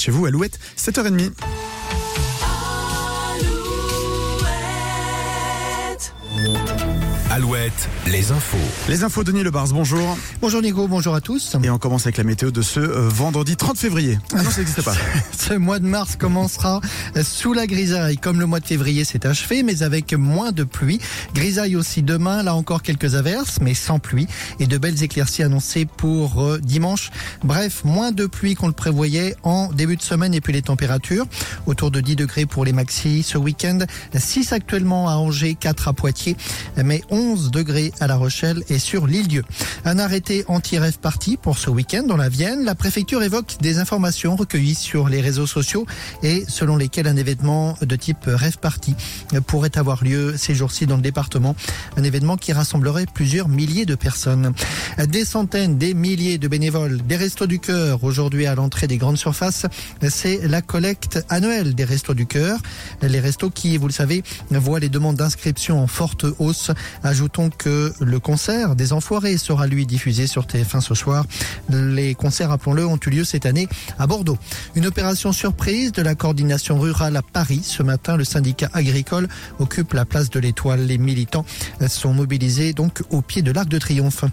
Chez vous, Alouette, 7h30. Alouette, les infos. Les infos, Denis Lebars, bonjour. Bonjour Nico, bonjour à tous. Et on commence avec la météo de ce euh, vendredi 30 février. Ah non, ça n'existe pas. Ce mois de mars commencera sous la grisaille. Comme le mois de février s'est achevé, mais avec moins de pluie. Grisaille aussi demain, là encore quelques averses, mais sans pluie. Et de belles éclaircies annoncées pour euh, dimanche. Bref, moins de pluie qu'on le prévoyait en début de semaine. Et puis les températures, autour de 10 degrés pour les maxi ce week-end. 6 actuellement à Angers, 4 à Poitiers, mais 11 degrés à La Rochelle et sur l'île-dieu. Un arrêté anti-rêve parti pour ce week-end dans la Vienne. La préfecture évoque des informations recueillies sur les réseaux sociaux et selon lesquelles un événement de type rêve party pourrait avoir lieu ces jours-ci dans le département. Un événement qui rassemblerait plusieurs milliers de personnes. Des centaines, des milliers de bénévoles, des restos du cœur aujourd'hui à l'entrée des grandes surfaces. C'est la collecte annuelle des restos du cœur. Les restos qui, vous le savez, voient les demandes d'inscription en forte hausse. Ajoutons que le concert des Enfoirés sera lui diffusé sur TF1 ce soir. Les concerts, rappelons-le, ont eu lieu cette année à Bordeaux. Une opération surprise de la coordination rurale à Paris. Ce matin, le syndicat agricole occupe la place de l'Étoile. Les militants sont mobilisés donc au pied de l'Arc de Triomphe.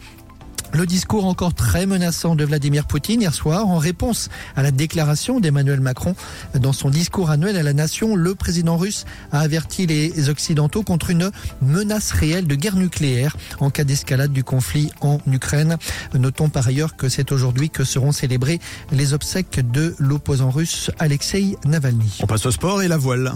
Le discours encore très menaçant de Vladimir Poutine hier soir en réponse à la déclaration d'Emmanuel Macron. Dans son discours annuel à la nation, le président russe a averti les Occidentaux contre une menace réelle de guerre nucléaire en cas d'escalade du conflit en Ukraine. Notons par ailleurs que c'est aujourd'hui que seront célébrées les obsèques de l'opposant russe Alexei Navalny. On passe au sport et la voile.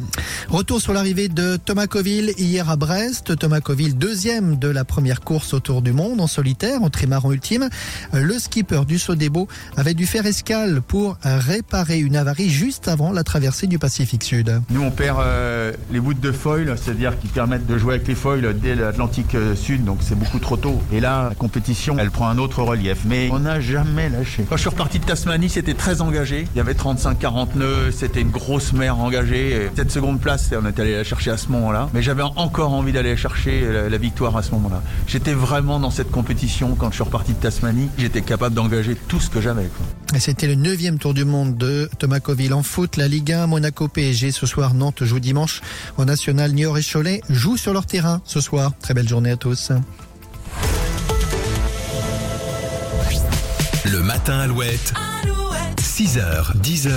Retour sur l'arrivée de Thomas Coville hier à Brest. Thomas Coville, deuxième de la première course autour du monde en solitaire, en ultime. Le skipper du Sodebo avait dû faire escale pour réparer une avarie juste avant la traversée du Pacifique Sud. Nous, on perd euh, les bouts de foil, c'est-à-dire qui permettent de jouer avec les foils dès l'Atlantique euh, Sud, donc c'est beaucoup trop tôt. Et là, la compétition, elle prend un autre relief. Mais on n'a jamais lâché. Quand je suis reparti de Tasmanie, c'était très engagé. Il y avait 35-40 nœuds, c'était une grosse mer engagée. Cette seconde place, on est allé la chercher à ce moment-là. Mais j'avais encore envie d'aller chercher la, la victoire à ce moment-là. J'étais vraiment dans cette compétition quand je suis reparti de Tasmanie. J'étais capable d'engager tout ce que j'avais. C'était le neuvième tour du monde de Thomas Coville en foot. La Ligue 1, Monaco PSG ce soir. Nantes joue dimanche. Au National, Niort et Cholet jouent sur leur terrain ce soir. Très belle journée à tous. Le matin Alouette. 6h, 10h.